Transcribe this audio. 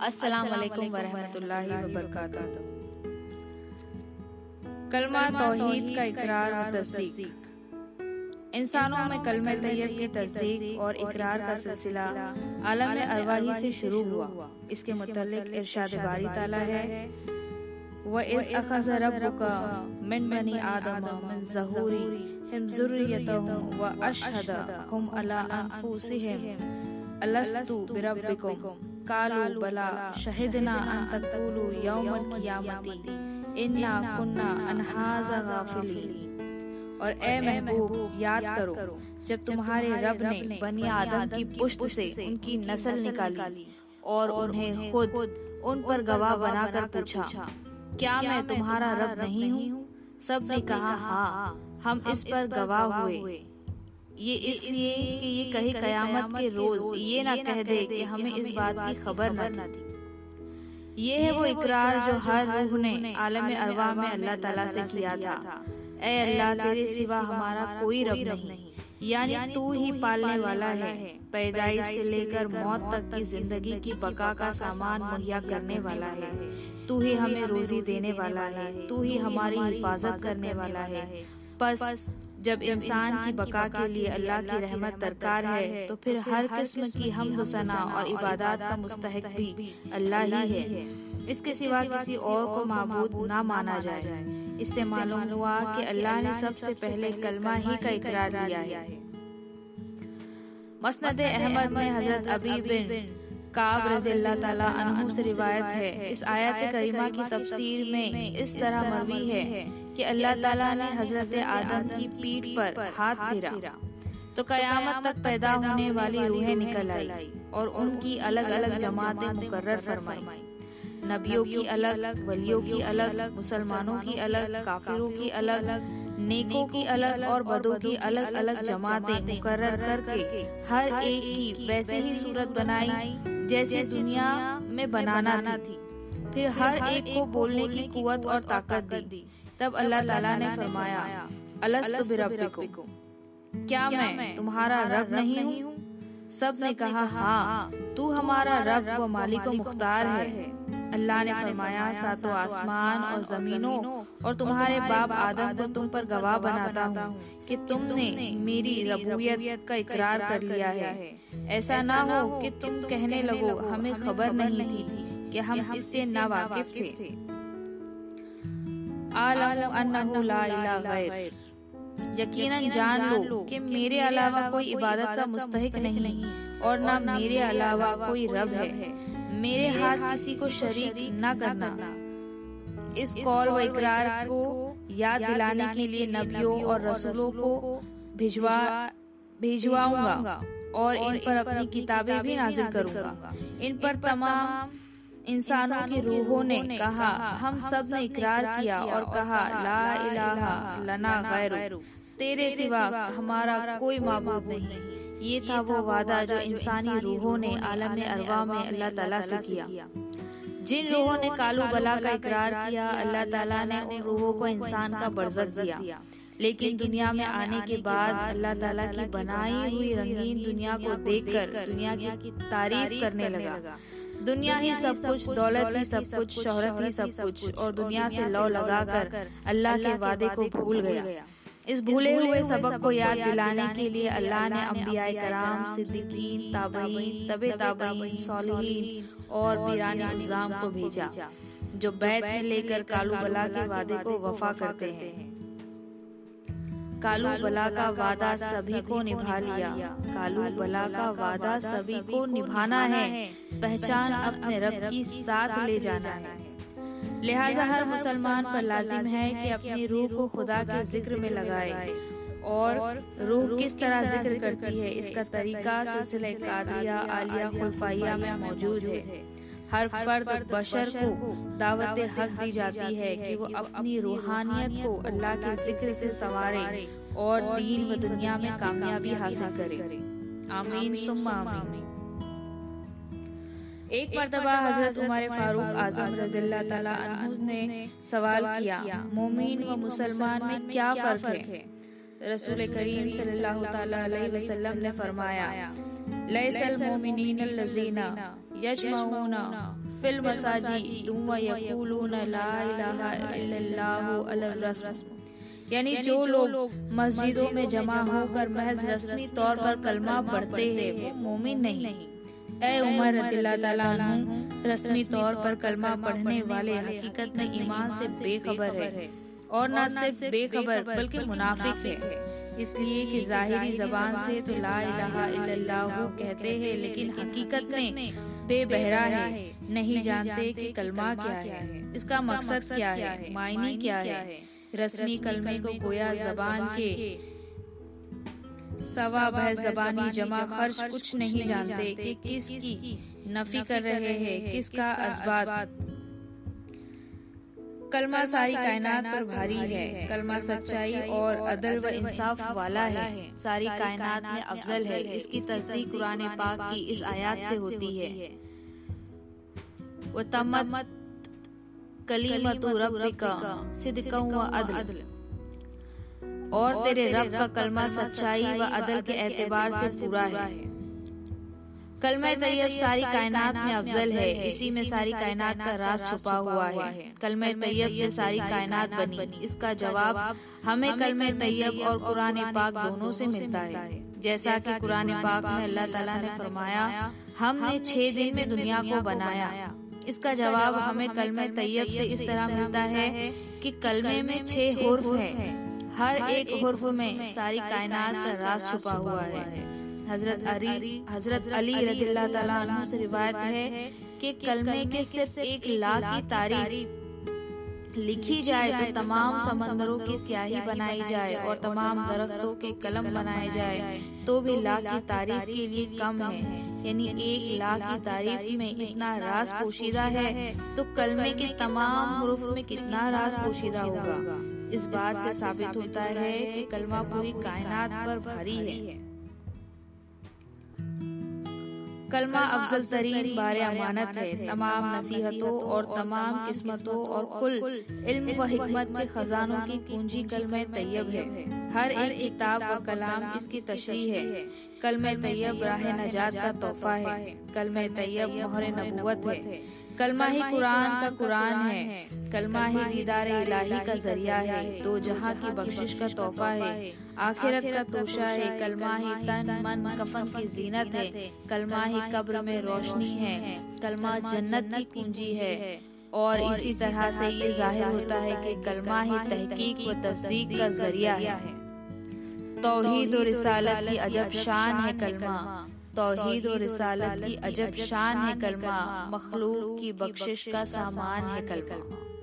अस्सलाम वरहमतुल्लाहि वबरकातुहू कलमा तौहीद का इकरार और तस्दीक। इंसानों में कलम तैयब की तस्दीक और इकरार का सिलसिला आलम अरवाही से शुरू हुआ। इसके मुतलिक इरशाद बारी ताला है। व इस अखज़ रब्बुका मिन बनी आदम मिन ज़हूरी। हिम ज़ुर्रियतहुम व अशहदहुम अला अनफुसिहिम अलस्तु बिरब्बिकुम। कालू बला शहिदना अन तकूलू यौमल कियामती इन्ना कुन्ना अनहाजा गाफिली और ए महबूब याद करो जब तुम्हारे रब ने बनी आदम की पुश्त से उनकी नस्ल निकाली और उन्हें खुद उन पर गवाह बनाकर पूछा क्या मैं तुम्हारा रब नहीं हूँ सबने कहा हाँ हम इस पर गवाह हुए ये इसलिए कि ये कहीं कयामत के रोज ये ना कह दे कि हमें इस बात की खबर न थी ये है वो इकरार जो हर रूह ने आलम अरवा में अल्लाह ताला से किया था। ए अल्लाह तेरे सिवा हमारा कोई रब नहीं। यानी तू ही पालने वाला है। पैदाइश से लेकर मौत तक की ज़िंदगी की बका का सामान मुहैया करने वाला है। तू ही हमें रोजी देने वाला है। तू ही हमारी हिफाजत करने वाला है बस जब इंसान की बका के लिए अल्लाह की रहमत दरकार है तो फिर हर किस्म की हम सना और इबादत का मुस्तक भी अल्लाह ही है इसके सिवा किसी और को महबूद ना माना जाए। इससे मालूम हुआ कि अल्लाह ने सबसे पहले कलमा ही का इकरार दिया है। मसनद अहमद में हज़रत अबी बिन काब रज़ी अल्लाह से रिवायत है। इस आयत करीमा की तफसीर में इस तरह मरवी है कि अल्लाह ताला ने हज़रत आदम की पीठ पर हाथ फेरा। तो कयामत तक पैदा होने वाली रूहें निकल आई और उनकी अलग अलग जमातें मुकर्र फरमाई। नबियों की अलग अलग वलियों की अलग अलग मुसलमानों की अलग अलग काफिरों की अलग अलग। नेकों की अलग और बदों की अलग अलग जमातें मुकर्र करके हर एक की वैसे ही सूरत बनाई जैसे दुनिया में बनाना थी। फिर हर एक को बोलने की कुवत और ताकत दी। तब अल्लाह ताला ने फरमाया अलस्तु क्या मैं तुम्हारा रब नहीं हूँ? सबने कहा हाँ तू हमारा रब व मालिक मुख्तार है। अल्लाह ने फरमाया, सातों आसमान और जमीनों और तुम्हारे बाप आदम को तुम पर गवाह बनाता हूँ कि तुमने मेरी रबूयत का इकरार कर लिया है। ऐसा ना हो कि तुम कहने लगो, हमें खबर नहीं थी कि हम इससे ना वाकिफ थे यकीनन जान लो कि मेरे अलावा कोई इबादत का मुस्तहिक नहीं और ना मेरे अलावा कोई रब है। मेरे हाथ किसी को शरीक न करना। इस कौल व इकरार को याद दिलाने के लिए नबियों और रसूलों को भिजवा भिजवाऊँगा और इन पर अपनी किताबें भी नाजिल करूँगा। इन पर तमाम इंसानों की रूहों ने कहा हम सबने इकरार किया और कहा ला इलाहा लना गैरु। तेरे सिवा हमारा कोई माबूद नहीं। ये था वो वादा जो इंसानी रूहों ने आलम अरवा में अल्लाह ताला से किया। जिन रूहों ने कालू बला का इकरार किया अल्लाह ताला ने उन रूहों को इंसान का बरजक दिया। लेकिन दुनिया में आने के बाद अल्लाह ताला की बनाई हुई रंगीन दुनिया को देखकर दुनिया की तारीफ़ करने लगा। दुनिया ही सब कुछ दौलत ही सब कुछ शोहरत ही सब कुछ और दुनिया से लौ लगाकर अल्लाह के वादे को भूल गया इस भूले हुए सबक को याद दिलाने के लिए अल्लाह ने अम्बिया कराम सिद्दीकीन ताबईन तबे ताबईन सौलहीन और बीरान निज़ाम को भेजा जो बैत में लेकर कालू बला के वादे को वफा करते हैं। कालू बला का वादा सभी को निभा लिया। कालू बला का वादा सभी को निभाना है। पहचान अपने रब की साथ ले जाना है। लिहाजा हर मुसलमान पर लाजिम है कि अपनी रूह को खुदा के ज़िक्र में लगाए। और रूह किस तरह ज़िक्र करती है? इसका तरीका सिलसिला कादिया आलिया खुलफाइया में मौजूद है। हर फर्द बशर को दावत हक दी जाती है कि वो अपनी रूहानियत को अल्लाह के ज़िक्र से सवारे और दीन व दुनिया में कामयाबी हासिल करे। आमीन सुम्मा आमीन। एक मरतबा हज़रत उमर फारूक आज़म रजील्ला ने सवाल किया मोमिन व मुसलमान में क्या फ़र्क है? रसूल करीम सल्लल्लाहु अलैहि वसल्लम ने फरमाया लैसल मोमिनीन लजीना यजमाऊना फिल मसाजी व यकूलून ला इलाहा इल्लल्लाहु अला रस्म. यानी जो लोग मस्जिदों में जमा होकर महज रस्मी तौर पर कलमा पढ़ते हैं वो मोमिन नहीं। ए उमर रस्मी तौर पर कलमा पढ़ने वाले हकीकत में ईमान से बेखबर है। और न सिर्फ़ बेखबर बल्कि मुनाफिक है। इसलिए कि जाहिरी जबान से तो ला इलाहा इल्लल्लाहु कहते हैं लेकिन हकीकत में बेबहरा है। नहीं जानते कि कलमा क्या है। इसका मकसद क्या है? मायने क्या है? रस्मी कलमे को गोया जबान के सवा बह जबानी जमा खर्च कुछ नहीं जानते कि किसकी नफी कर रहे हैं किसका असबात कलमा सारी कायनात पर भारी है। कलमा सच्चाई और अदल व इंसाफ वाला है। सारी कायनात में अफजल है। इसकी तस्दीक कुरान पाक की इस आयात से होती है। वो तमत कलीमत रब्बिका सिद्का व अदल। और तेरे रब का कलमा सच्चाई व अदल के एतबार से पूरा है। कलमा तैयब सारी कायनात में अफजल है। इसी में सारी कायनात का राज छुपा हुआ है। कलमा तैयब से सारी कायनात बनी। इसका जवाब हमें कलमा तैयब और कुरान पाक दोनों से मिलता है। जैसा कि कुरान पाक में अल्लाह ताला ने फरमाया हमने छह दिन में दुनिया को बनाया। इसका जवाब हमें कलमे तैयब से इस तरह मिलता है कि कलमे में छह हुर्फ है हर एक हुर्फ में सारी कायनात का राज छुपा हुआ है। हज़रत अली हज़रत अली रजील्ला से रिवायत है कि कलमे के सिर्फ़ एक लाख की तारीफ़ लिखी जाए तो तमाम समंदरों की स्याही बनाई जाए और तमाम दरख्तों के कलम बनाए जाए। तो भी लाख की तारीफ़ के लिए कम है। यानी एक लाख की तारीफ़ में इतना राज पोशीदा है। तो कलमे के तमाम हरूफ में कितना राज पोशीदा होगा इस बात से साबित होता है कि कलमा पूरी कायनात पर भारी है। कलमा अफजल तरीन बार अमानत है। तमाम नसीहतों और तमाम किस्मतों और कुल इल्म व हिकमत के खजानों की पूंजी कलम तैयब है। हर एक किताब व कलाम इसकी तशरी है? कलम तैयब राह नजात का तोहफा है। कलम तैयब मोहर नबूवत है। कलमा ही कुरान का कुरान है। कलमा ही दीदार इलाही का ज़रिया है। दो जहाँ की बख्शिश का तोहफा है। आखिरत का तोशा है। कलमा ही तन मन कफन की जीनत है। कलमा ही कब्र में रोशनी है। कलमा जन्नत की कुंजी है। और इसी तरह से ये ज़ाहिर होता है कि कलमा ही तहकीक व तस्दीक का ज़रिया है। तोहीद और रिसालत की अजब शान है कलमा। तोहीद और रिसालत की अजब शान है कलमा मखलूक की बख्शिश का सामान है कलमा